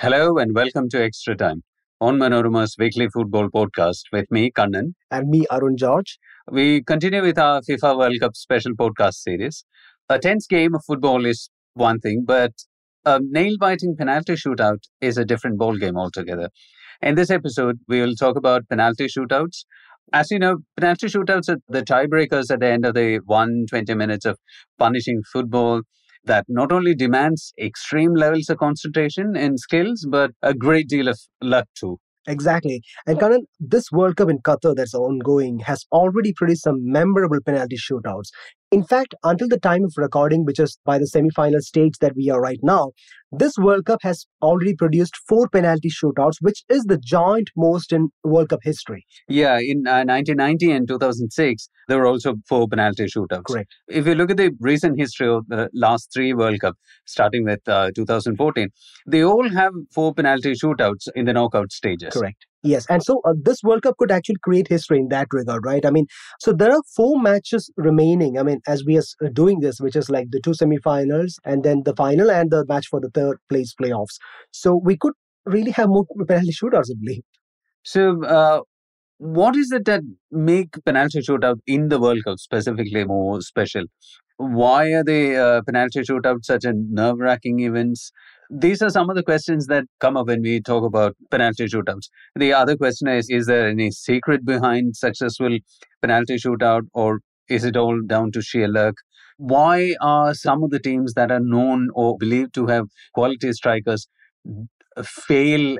Hello and welcome to Extra Time on Manorama's weekly football podcast with me, Kannan. And me, Arun George. We continue with our FIFA World Cup special podcast series. A tense game of football is one thing, but a nail biting penalty shootout is a different ball game altogether. In this episode, we will talk about penalty shootouts. As you know, penalty shootouts are the tiebreakers at the end of the 120 minutes of punishing football that not only demands extreme levels of concentration and skills, but a great deal of luck too. Exactly. And Kannan, this World Cup in Qatar that's ongoing has already produced some memorable penalty shootouts. In fact, until the time of recording, which is by the semi-final stage that we are right now, this World Cup has already produced four penalty shootouts, which is the joint most in World Cup history. Yeah, in uh, 1990 and 2006, there were also four penalty shootouts. Correct. If you look at the recent history of the last three World Cup, starting with uh, 2014, they all have four penalty shootouts in the knockout stages. Correct. Yes, and so uh, this World Cup could actually create history in that regard, right? I mean, so there are four matches remaining. I mean, as we are uh, doing this, which is like the two semifinals and then the final and the match for the third place playoffs. So we could really have more penalty shootouts, I believe. So, uh, what is it that make penalty shootout in the World Cup specifically more special? Why are the uh, penalty shootouts such a nerve-wracking events? These are some of the questions that come up when we talk about penalty shootouts. The other question is Is there any secret behind successful penalty shootout, or is it all down to sheer luck? Why are some of the teams that are known or believed to have quality strikers fail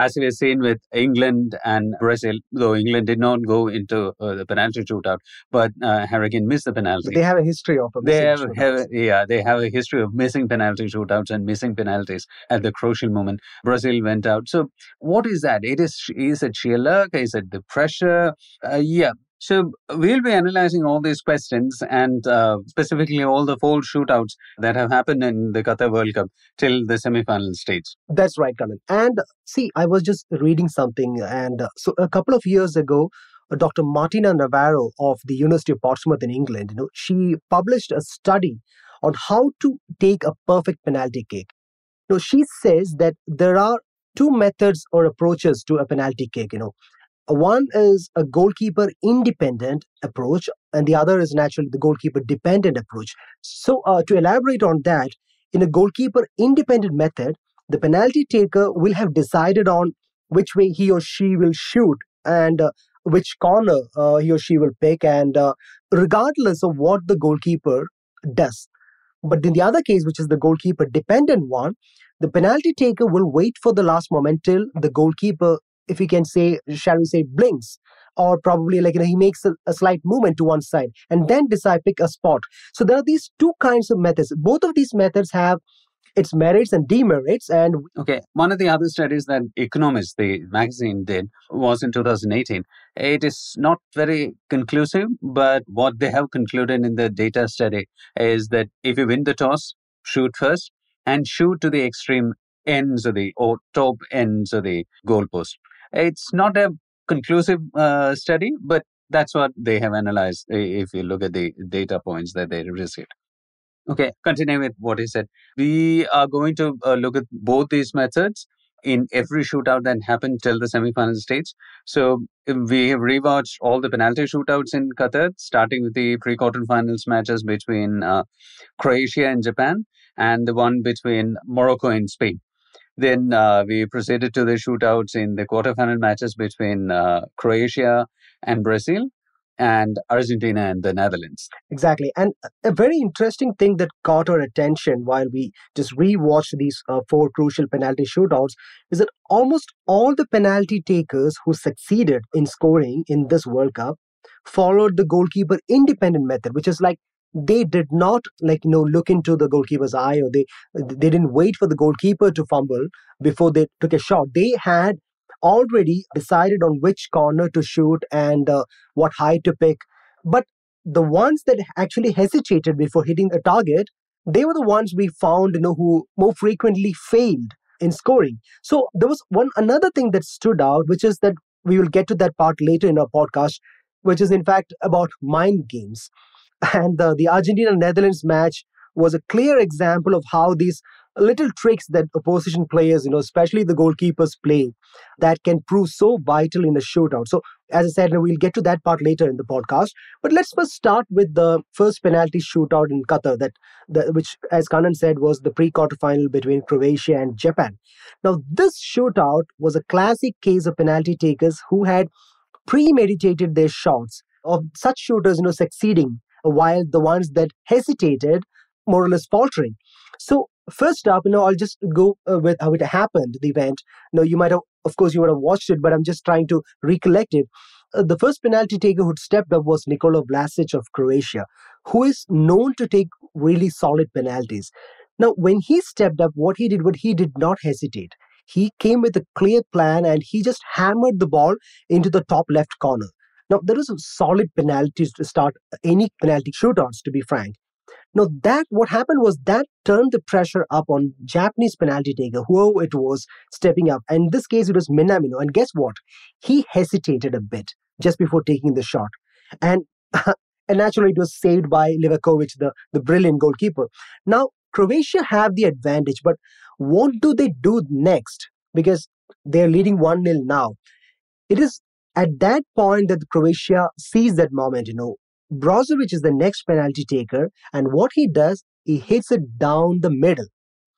as we have seen with England and Brazil, though England did not go into uh, the penalty shootout, but uh, Harry Kane missed the penalty. But they have a history of they have, have, yeah they have a history of missing penalty shootouts and missing penalties at the crucial moment. Brazil went out. So what is that? It is is it sheer luck? Is it the pressure? Uh, yeah, so we'll be analyzing all these questions and uh, specifically all the four shootouts that have happened in the Qatar World Cup till the semi-final stage. That's right, Kannan. And see, I was just reading something, and uh, so a couple of years ago, uh, Dr. Martina Navarro of the University of Portsmouth in England, you know, she published a study on how to take a perfect penalty kick. Know, she says that there are two methods or approaches to a penalty kick. You know, one is a goalkeeper independent approach, and the other is naturally the goalkeeper dependent approach. So, uh, to elaborate on that, in a goalkeeper independent method, the penalty taker will have decided on which way he or she will shoot and uh, which corner uh, he or she will pick, and uh, regardless of what the goalkeeper does. But in the other case, which is the goalkeeper dependent one, the penalty taker will wait for the last moment till the goalkeeper if we can say, shall we say, blinks, or probably like you know, he makes a, a, slight movement to one side and then decide pick a spot. So there are these two kinds of methods. Both of these methods have its merits and demerits and okay one of the other studies that economist the magazine did was in 2018 it is not very conclusive but what they have concluded in the data study is that if you win the toss shoot first and shoot to the extreme ends of the or top ends of the goalpost it's not a conclusive uh, study, but that's what they have analyzed if you look at the data points that they received. Okay, continue with what he said. We are going to uh, look at both these methods in every shootout that happened till the semi-final stage. So we have rewatched all the penalty shootouts in Qatar, starting with the pre-quarterfinals matches between uh, Croatia and Japan, and the one between Morocco and Spain. Then uh, we proceeded to the shootouts in the quarterfinal matches between uh, Croatia and Brazil and Argentina and the Netherlands. Exactly. And a very interesting thing that caught our attention while we just rewatched these uh, four crucial penalty shootouts is that almost all the penalty takers who succeeded in scoring in this World Cup followed the goalkeeper independent method, which is like they did not like you know look into the goalkeeper's eye or they they didn't wait for the goalkeeper to fumble before they took a shot. They had already decided on which corner to shoot and uh, what height to pick. But the ones that actually hesitated before hitting a target they were the ones we found you know who more frequently failed in scoring. So there was one another thing that stood out which is that we will get to that part later in our podcast which is in fact about mind games and uh, the, the Argentina Netherlands match was a clear example of how these little tricks that opposition players, you know, especially the goalkeepers play that can prove so vital in a shootout. So, as I said, we'll get to that part later in the podcast. But let's first start with the first penalty shootout in Qatar, that, that which, as Kannan said, was the pre-quarter final between Croatia and Japan. Now, this shootout was a classic case of penalty takers who had premeditated their shots of such shooters, you know, succeeding while the ones that hesitated more or less faltering. So first up, you know, I'll just go uh, with how it happened, the event. You you might have, of course, you would have watched it, but I'm just trying to recollect it. Uh, the first penalty taker who stepped up was Nikola Vlasic of Croatia, who is known to take really solid penalties. Now, when he stepped up, what he did, what he did not hesitate. He came with a clear plan and he just hammered the ball into the top left corner. Now, there is a solid penalties to start any penalty shootouts, to be frank. Now, that what happened was that turned the pressure up on Japanese penalty taker, whoever it was stepping up. And in this case, it was Minamino. And guess what? He hesitated a bit just before taking the shot. And and naturally, it was saved by Livakovic, the, the brilliant goalkeeper. Now, Croatia have the advantage, but what do they do next? Because they're leading 1 0 now. It is at that point that Croatia sees that moment, you know, Brozovic is the next penalty taker, and what he does, he hits it down the middle.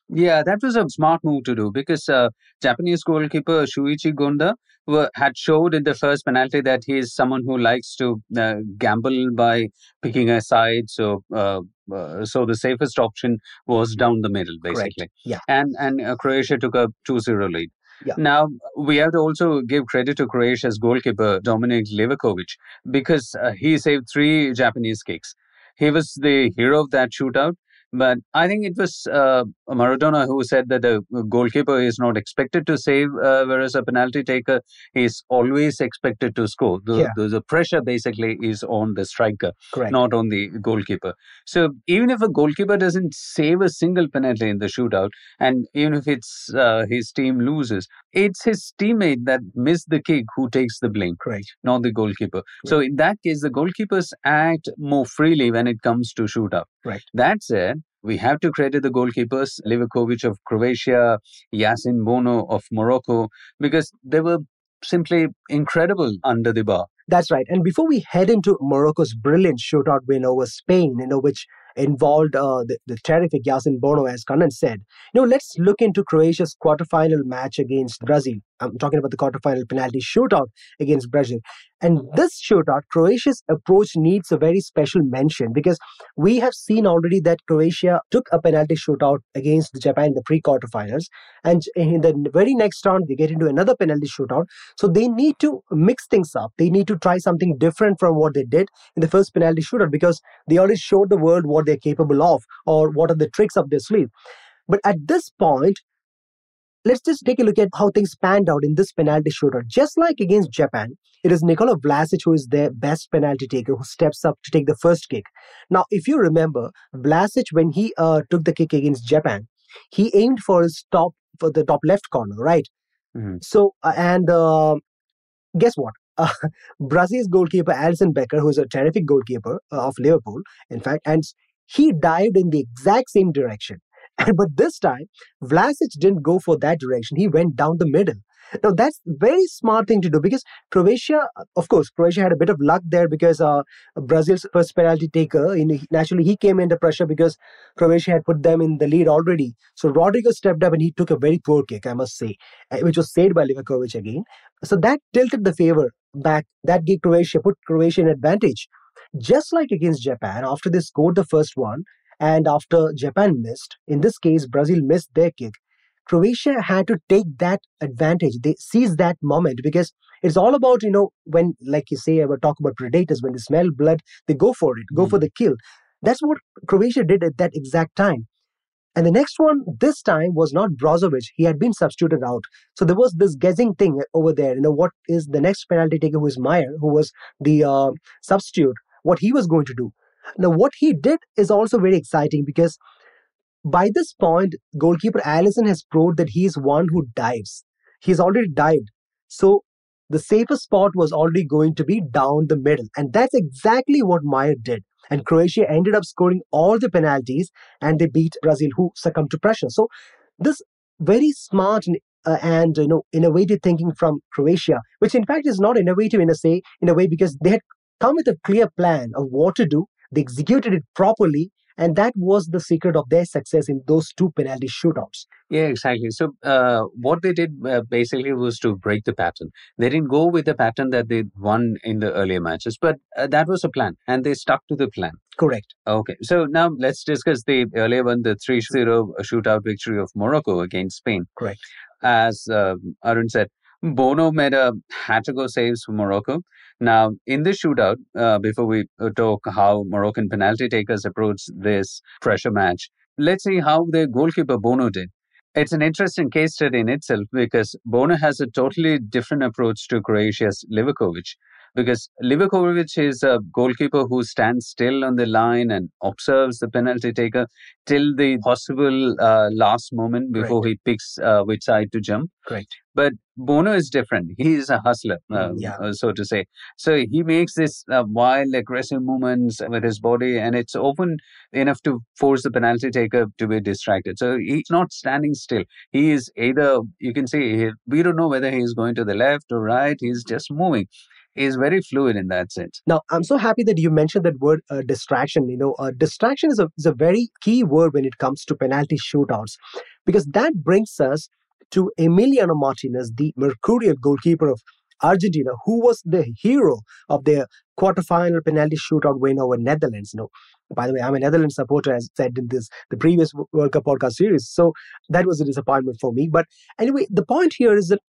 Yeah, that was a smart move to do because uh, Japanese goalkeeper Shuichi Gonda were, had showed in the first penalty that he is someone who likes to uh, gamble by picking a side. So, uh, uh so the safest option was down the middle, basically. Correct. Yeah, and and uh, Croatia took a 2-0 lead. Yeah. Now, we have to also give credit to Croatia's goalkeeper, Dominik Livakovic, because uh, he saved three Japanese kicks. He was the hero of that shootout. But I think it was uh, Maradona who said that the goalkeeper is not expected to save, uh, whereas a penalty taker is always expected to score. The, yeah. the, the, pressure basically is on the striker, Correct. not on the goalkeeper. So even if a goalkeeper doesn't save a single penalty in the shootout, and even if it's uh, his team loses, it's his teammate that missed the kick who takes the blame, Correct. not the goalkeeper. So in that case, the goalkeepers act more freely when it comes to shootout. Right. That said, we have to credit the goalkeepers, Livakovic of Croatia, Yasin Bono of Morocco, because they were simply incredible under the bar. That's right. And before we head into Morocco's brilliant shootout win over Spain, you know, which involved uh, the, the terrific Yasin Bono, as Kannan said. You know, let's look into Croatia's quarterfinal match against Brazil. I'm talking about the quarterfinal penalty shootout against Brazil. And this shootout, Croatia's approach needs a very special mention because we have seen already that Croatia took a penalty shootout against Japan in the pre quarterfinals. And in the very next round, they get into another penalty shootout. So they need to mix things up. They need to try something different from what they did in the first penalty shootout because they already showed the world what they're capable of or what are the tricks up their sleeve. But at this point, let's just take a look at how things panned out in this penalty shootout. Just like against Japan, it is Nikola Vlasic who is their best penalty taker who steps up to take the first kick. Now, if you remember, Vlasic, when he uh, took the kick against Japan, he aimed for his top, for the top left corner, right? Mm-hmm. So, uh, and uh, guess what? Uh, Brazil's goalkeeper Alisson Becker, who is a terrific goalkeeper uh, of Liverpool, in fact, and he dived in the exact same direction. But this time, Vlasic didn't go for that direction. He went down the middle. Now that's very smart thing to do because Croatia, of course, Croatia had a bit of luck there because uh, Brazil's first penalty taker, naturally he came under pressure because Croatia had put them in the lead already. So Rodrygo stepped up and he took a very poor kick, I must say, uh, which was saved by Livakovic again. So that tilted the favor back. That gave Croatia put Croatia in advantage. Just like against Japan, after they scored the first one, and after Japan missed, in this case, Brazil missed their kick, Croatia had to take that advantage. They seized that moment because it's all about, you know, when, like you say, I would talk about predators, when they smell blood, they go for it, go mm. for the kill. That's what Croatia did at that exact time. And the next one, this time, was not Brozovic. He had been substituted out. So there was this guessing thing over there. You know, what is the next penalty taker, who is Majer, who was the uh, substitute, what he was going to do. Now, what he did is also very exciting because by this point, goalkeeper Alisson has proved that he is one who dives. He's already dived. So the safest spot was already going to be down the middle. And that's exactly what Majer did. And Croatia ended up scoring all the penalties and they beat Brazil, who succumbed to pressure. So, this very smart and uh, and you know innovative thinking from Croatia, which in fact is not innovative in a say in a way because they had come with a clear plan of what to do. They executed it properly, and that was the secret of their success in those two penalty shootouts. Yeah, exactly. So, uh, what they did uh, basically was to break the pattern. They didn't go with the pattern that they won in the earlier matches, but uh, that was a plan, and they stuck to the plan. Correct. Okay, so now let's discuss the earlier one, the 3 0 shootout victory of Morocco against Spain. Correct. As um, Arun said, Bono made a hat to go saves for Morocco. Now, in this shootout, uh, before we uh, talk how Moroccan penalty takers approached this pressure match, let's see how the goalkeeper Bono did. It's an interesting case study in itself because Bono has a totally different approach to Croatia's Livakovic because Livakovic is a goalkeeper who stands still on the line and observes the penalty taker till the possible uh, last moment before he picks uh, which side to jump. Correct. But Bono is different. He is a hustler, uh, yeah. so to say. So he makes this uh, wild, aggressive movements with his body, and it's often enough to force the penalty taker to be distracted. So he's not standing still. He is either, you can see, he, we don't know whether he's going to the left or right. He's just moving is very fluid in that sense. Now, I'm so happy that you mentioned that word uh, distraction. You know, uh, distraction is a, is a very key word when it comes to penalty shootouts because that brings us to Emiliano Martinez, the mercurial goalkeeper of Argentina, who was the hero of their quarterfinal penalty shootout win over Netherlands. You know, by the way, I'm a Netherlands supporter, as said in this the previous World Cup podcast series. So that was a disappointment for me. But anyway, the point here is that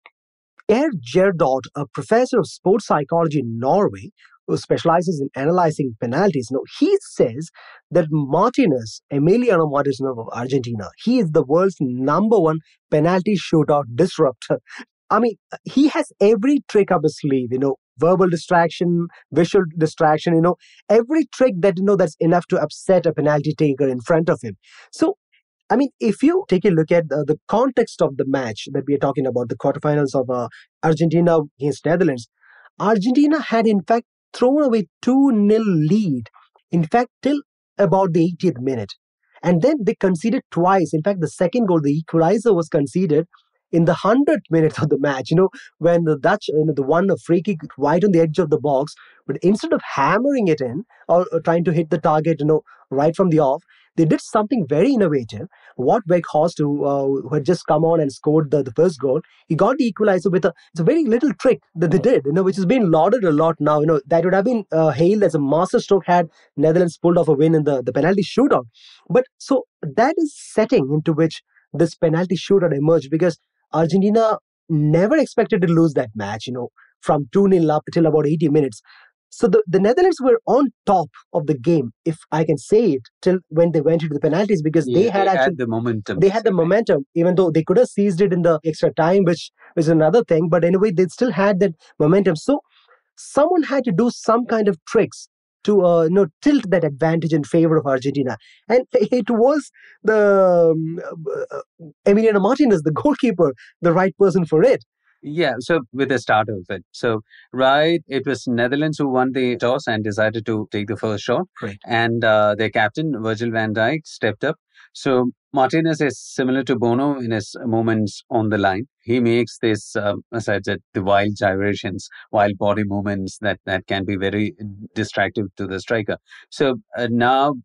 Geir Jordet, a professor of sports psychology in Norway, who specializes in analyzing penalties, know, he says that Martinez, Emiliano Martinez of Argentina, he is the world's number one penalty shootout disruptor. I mean, he has every trick up his sleeve, you know, verbal distraction, visual distraction, you know, every trick that, you know, that's enough to upset a penalty taker in front of him. So I mean, if you take a look at the, the, context of the match that we are talking about, the quarterfinals of uh, Argentina against Netherlands, Argentina had in fact thrown away 2 0 lead, in fact, till about the 80th minute. And then they conceded twice. In fact, the second goal, the equalizer, was conceded in the 100th minute of the match, you know, when the Dutch, you know, the one a free kick right on the edge of the box, but instead of hammering it in or, or trying to hit the target, you know, right from the off, they did something very innovative. What Weghorst, who, uh, who had just come on and scored the, the first goal, he got the equalizer with a, it's a very little trick that they did, you know, which has been lauded a lot now. You know, that would have been uh, hailed as a masterstroke had Netherlands pulled off a win in the, the penalty shootout. But so that is setting into which this penalty shootout emerged because Argentina never expected to lose that match, you know, from 2 0 up till about 80 minutes. So the, the Netherlands were on top of the game, if I can say it, till when they went into the penalties because Yeah, they had actually had the momentum. they had the momentum, even though they could have seized it in the extra time, which is another thing. But anyway, they still had that momentum. So someone had to do some kind of tricks to uh, you know tilt that advantage in favor of Argentina, and it was the um, uh, Emiliano Martinez, the goalkeeper, the right person for it. Yeah, so with the start of it. So, right, it was Netherlands who won the toss and decided to take the first shot. Right. And uh, their captain, Virgil van Dijk, stepped up. So, Martinez is similar to Bono in his moments on the line. He makes this, as I said, the wild gyrations, wild body movements that, that can be very distractive to the striker. So, uh, now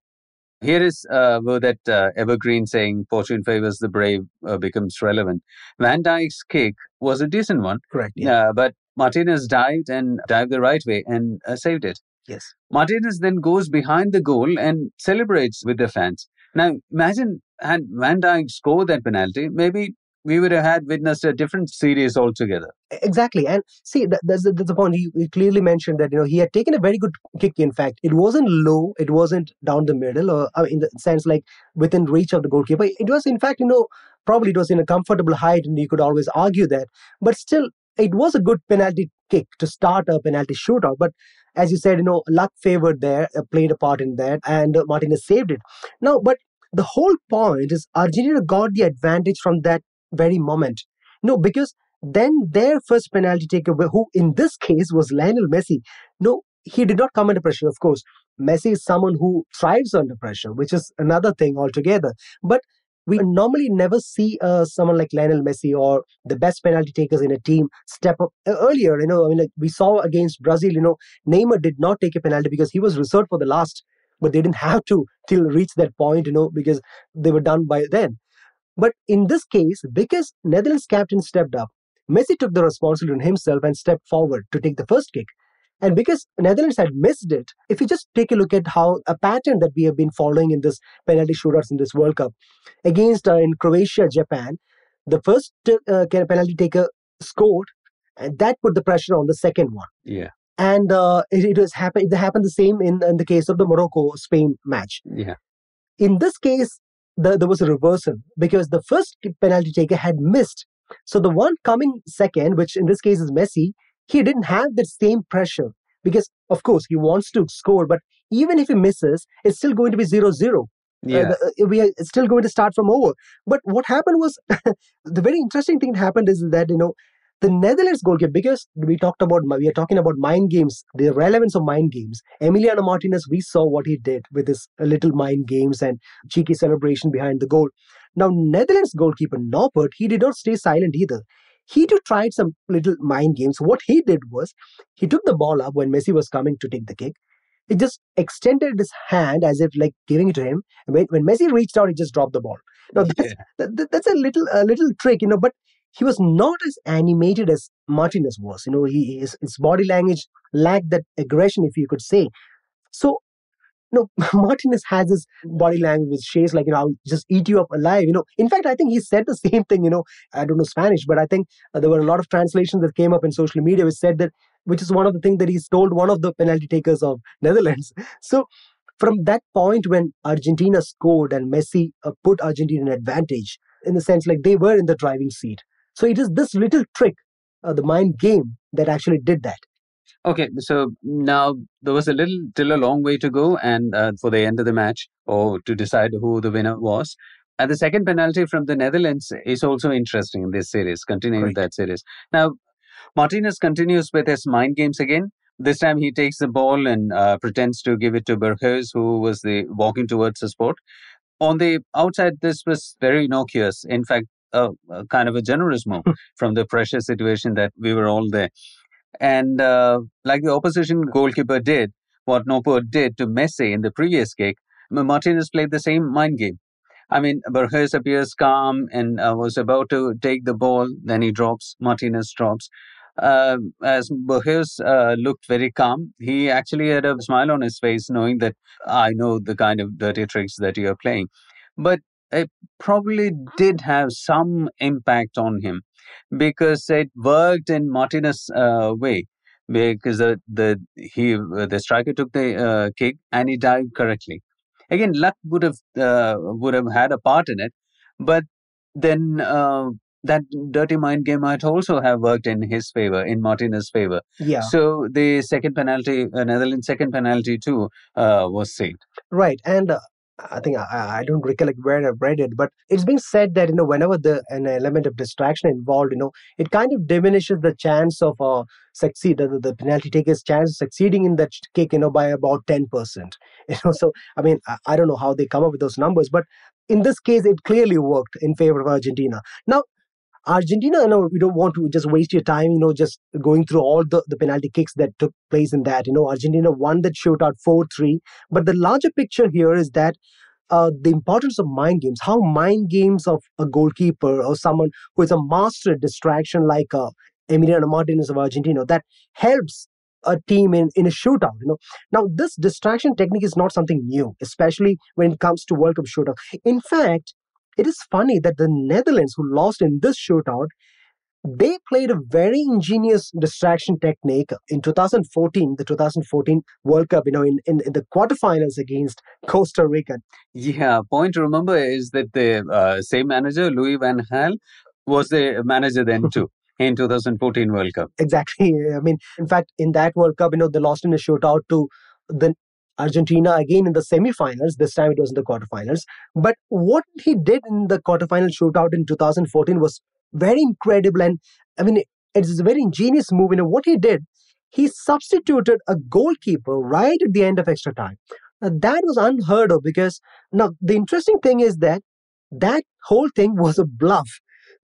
here is uh, where that uh, evergreen saying "Fortune favors the brave" uh, becomes relevant. Van Dijk's kick was a decent one, Correct. uh, but Martinez dived and dived the right way and uh, saved it. Yes. Martinez then goes behind the goal and celebrates with the fans. Now, imagine had Van Dijk scored that penalty, maybe we would have had witnessed a different series altogether. Exactly, and see, that, that's, the, that's the point. He, he clearly mentioned that you know he had taken a very good kick. In fact, it wasn't low, it wasn't down the middle, or uh, in the sense like within reach of the goalkeeper. It was, in fact, you know, probably it was in a comfortable height, and you could always argue that. But still, it was a good penalty kick to start a penalty shootout. But as you said, you know, luck favored there, uh, played a part in that, and uh, Martinez saved it. Now, but the whole point is Argentina got the advantage from that very moment. No, because then their first penalty taker, who in this case was Lionel Messi, no, he did not come under pressure, of course. Messi is someone who thrives under pressure, which is another thing altogether. But we normally never see uh, someone like Lionel Messi or the best penalty takers in a team step up uh, earlier. You know, I mean, like we saw against Brazil, you know, Neymar did not take a penalty because he was reserved for the last, but they didn't have to till reach that point, you know, because they were done by then. But in this case, because Netherlands captain stepped up, Messi took the responsibility on himself and stepped forward to take the first kick. And because Netherlands had missed it, if you just take a look at how a pattern that we have been following in this penalty shootouts in this World Cup, against uh, in Croatia, Japan, the first uh, penalty taker scored, and that put the pressure on the second one. Yeah. And uh, it, it was happen. It happened the same in, in the case of the Morocco Spain match. Yeah. In this case, the, there was a reversal because the first penalty taker had missed. So the one coming second, which in this case is Messi, he didn't have that same pressure because, of course, he wants to score, but even if he misses, it's still going to be 0 0. Yeah. Uh, uh, we are still going to start from over. But what happened was the very interesting thing that happened is that, you know, the Netherlands goalkeeper, because we talked about, we are talking about mind games, the relevance of mind games. Emiliano Martinez, we saw what he did with his little mind games and cheeky celebration behind the goal. Now, Netherlands goalkeeper Noppert, he did not stay silent either. He too tried some little mind games. What he did was he took the ball up when Messi was coming to take the kick. He just extended his hand as if like giving it to him. When, when Messi reached out, he just dropped the ball. Now that's, yeah. that, that's a little a little trick, you know. But he was not as animated as Martinez was. You know, he his, his body language lacked that aggression, if you could say. So you know, Martinez has his body language which shares like, you know, I'll just eat you up alive. You know, in fact, I think he said the same thing, you know, I don't know Spanish, but I think uh, there were a lot of translations that came up in social media which said that, which is one of the things that he's told one of the penalty takers of Netherlands. So from that point when Argentina scored and Messi uh, put Argentina in advantage, in the sense like they were in the driving seat. So it is this little trick, uh, the mind game, that actually did that. Okay, so now there was a little, still a long way to go, and uh, for the end of the match, or to decide who the winner was. And the second penalty from the Netherlands is also interesting in this series, continuing right. that series. Now, Martinez continues with his mind games again. This time he takes the ball and uh, pretends to give it to Berghuis, who was the walking towards the spot. On the outside, this was very innocuous. In fact, a, a kind of a generous move from the pressure situation that we were all there. And uh, like the opposition goalkeeper did, what Noppert did to Messi in the previous kick, Martinez played the same mind game. I mean, Berghuis appears calm and uh, was about to take the ball, then he drops, Martinez drops. Uh, as Berghuis uh, looked very calm, he actually had a smile on his face, knowing that I know the kind of dirty tricks that you are playing. But it probably did have some impact on him because it worked in Martinez' uh, way because the the he uh, the striker took the uh, kick and he dived correctly. Again, luck would have uh, would have had a part in it, but then uh, that dirty mind game might also have worked in his favor, in Martinez's favor. Yeah. So the second penalty, uh, Netherlands' second penalty too, was saved. Right, and I think I, I don't recollect where I read it, but it's been said that you know whenever the an element of distraction involved, you know, it kind of diminishes the chance of uh, succeed the, the penalty taker's chance of succeeding in that kick, you know, by about ten percent. You know, so I mean, I, I don't know how they come up with those numbers, but in this case, it clearly worked in favor of Argentina. Now, Argentina, you know, we don't want to just waste your time, you know, just going through all the, the penalty kicks that took place in that. You know, Argentina won that shootout 4 3. But the larger picture here is that uh, the importance of mind games, how mind games of a goalkeeper or someone who is a master distraction like uh, Emiliano Martinez of Argentina, that helps a team in, in a shootout. You know, now this distraction technique is not something new, especially when it comes to World Cup shootout. In fact, it is funny that the Netherlands, who lost in this shootout, they played a very ingenious distraction technique in 2014, the 2014 World Cup, you know, in, in, in the quarterfinals against Costa Rica. Yeah, point to remember is that the uh, same manager, Louis Van Gaal, was the manager then too. in 2014 World Cup. Exactly. I mean, in fact, in that World Cup, you know, they lost in a shootout to the Argentina again in the semifinals. This time it was in the quarterfinals. But what he did in the quarterfinal shootout in 2014 was very incredible. And I mean, it's a very ingenious move. You know, what he did, he substituted a goalkeeper right at the end of extra time. Now, that was unheard of because now the interesting thing is that that whole thing was a bluff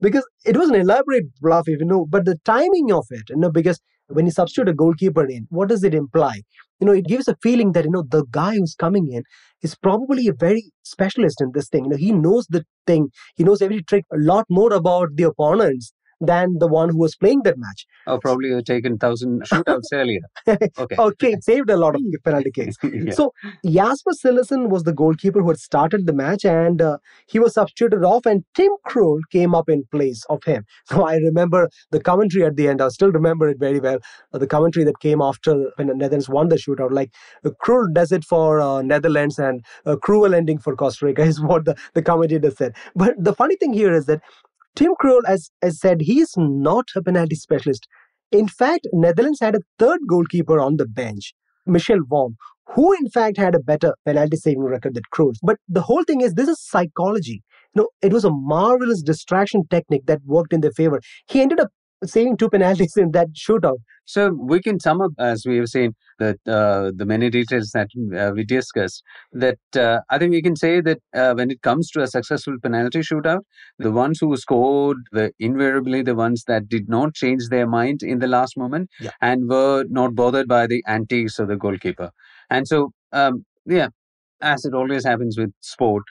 because it was an elaborate bluff, if you know, but the timing of it, you know, because when you substitute a goalkeeper in, what does it imply? You know, it gives a feeling that, you know, the guy who's coming in is probably a very specialist in this thing. You know, he knows the thing, he knows every trick a lot more about the opponents than the one who was playing that match. Oh, probably you've taken thousand shootouts earlier. Okay. okay, saved a lot of penalty kicks. yeah. So Jasper Cillessen was the goalkeeper who had started the match, and uh, he was substituted off, and Tim Krul came up in place of him. So I remember the commentary at the end. I still remember it very well. Uh, the commentary that came after when the Netherlands won the shootout, like uh, Krul does it for uh, Netherlands and a cruel ending for Costa Rica, is what the, the commentator said. But the funny thing here is that Tim Krul, as, as said, he is not a penalty specialist. In fact, Netherlands had a third goalkeeper on the bench, Michel Vorm, who in fact had a better penalty saving record than Krul. But the whole thing is this is psychology. Know, it was a marvelous distraction technique that worked in their favor. He ended up saving two penalties in that shootout. So we can sum up, as we have seen, that uh, the many details that uh, we discussed. That uh, I think we can say that uh, when it comes to a successful penalty shootout, the ones who scored were invariably the ones that did not change their mind in the last moment Yeah. and were not bothered by the antics of the goalkeeper. And so, um, yeah, as it always happens with sport,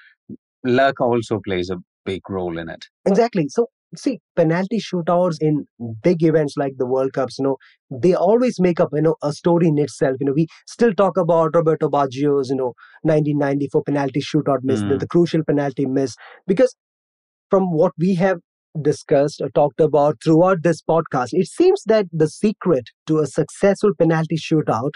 luck also plays a big role in it. Exactly. So see, penalty shootouts in big events like the World Cups, you know, they always make up, you know, a story in itself. You know, we still talk about Roberto Baggio's, you know, 1994 penalty shootout miss, the, Mm. the crucial penalty miss, because from what we have discussed or talked about throughout this podcast, it seems that the secret to a successful penalty shootout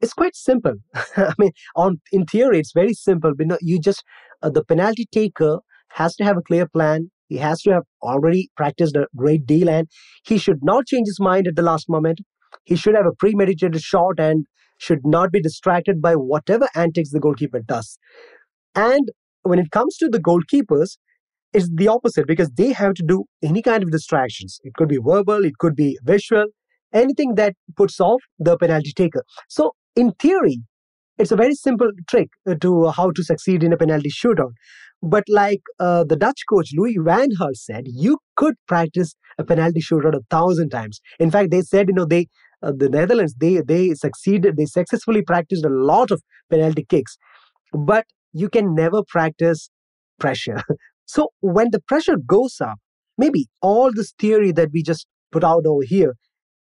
is quite simple. I mean, on in theory, it's very simple. But know, you just uh, the penalty taker has to have a clear plan. He has to have already practiced a great deal, and he should not change his mind at the last moment. He should have a premeditated shot and should not be distracted by whatever antics the goalkeeper does. And when it comes to the goalkeepers, it's the opposite because they have to do any kind of distractions. It could be verbal, it could be visual, anything that puts off the penalty taker. So, in theory, it's a very simple trick uh, to how to succeed in a penalty shootout. But like uh, the Dutch coach Louis van Gaal said, you could practice a penalty shootout a thousand times. In fact, they said, you know, they uh, the Netherlands they they succeeded, they successfully practiced a lot of penalty kicks, but you can never practice pressure. so when the pressure goes up, maybe all this theory that we just put out over here,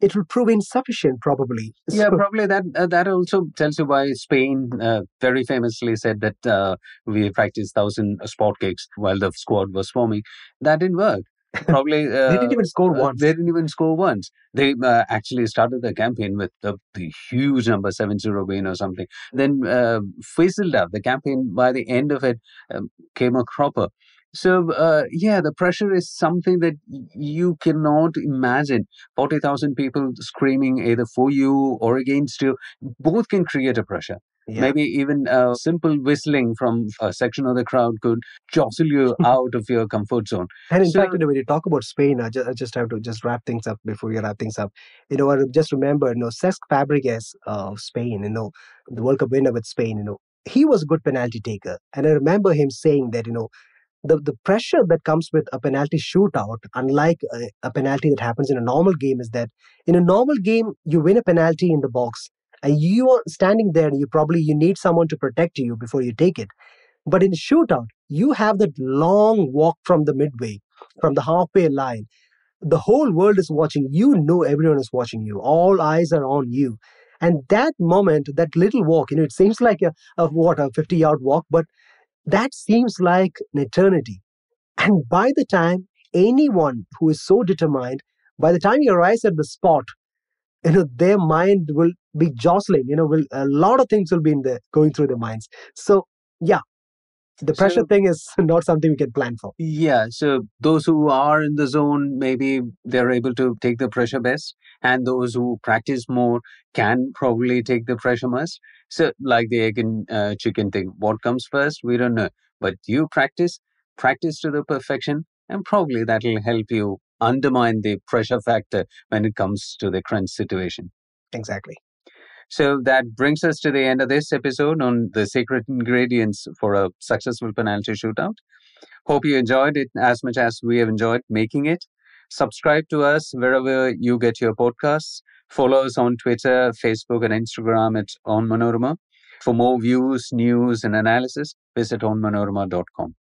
it will prove insufficient probably. Yeah, So- probably that uh, that also tells you why Spain uh, very famously said that uh, we practiced thousand sport kicks while the squad was forming. That didn't work. Probably uh, they didn't even score uh, once. They didn't even score once. They uh, actually started the campaign with the, the huge number 7 0 win or something. Then uh, fizzled out. The campaign, by the end of it, um, came a cropper. So, uh, yeah, the pressure is something that you cannot imagine. 40,000 people screaming either for you or against you, both can create a pressure. Yeah. Maybe even a simple whistling from a section of the crowd could jostle you out of your comfort zone. And in So- fact, you know, when you talk about Spain, I just, I just have to just wrap things up before we wrap things up. You know, I just remember, you know, Cesc Fabregas of Spain, you know, the World Cup winner with Spain, you know, he was a good penalty taker. And I remember him saying that, you know, the, the pressure that comes with a penalty shootout, unlike a, a penalty that happens in a normal game, is that in a normal game, you win a penalty in the box and you are standing there and you probably you need someone to protect you before you take it. But in a shootout, you have that long walk from the midway, from the halfway line. The whole world is watching. You know everyone is watching you. All eyes are on you. And that moment, that little walk, you know, it seems like a, a what, a 50 yard walk, but that seems like an eternity. And by the time anyone who is so determined, by the time he arrives at the spot, you know, their mind will be jostling, you know, will a lot of things will be in there going through their minds. So yeah, the pressure So- thing is not something we can plan for. Yeah, so those who are in the zone, maybe they're able to take the pressure best, and those who practice more can probably take the pressure most. So, like the egg and uh, chicken thing, what comes first, we don't know. But you practice, practice to the perfection, and probably that'll help you undermine the pressure factor when it comes to the crunch situation. Exactly. So that brings us to the end of this episode on the secret ingredients for a successful penalty shootout. Hope you enjoyed it as much as we have enjoyed making it. Subscribe to us wherever you get your podcasts. Follow us on Twitter, Facebook, and Instagram at On Manorama. For more views, news, and analysis, visit onmanorama.com.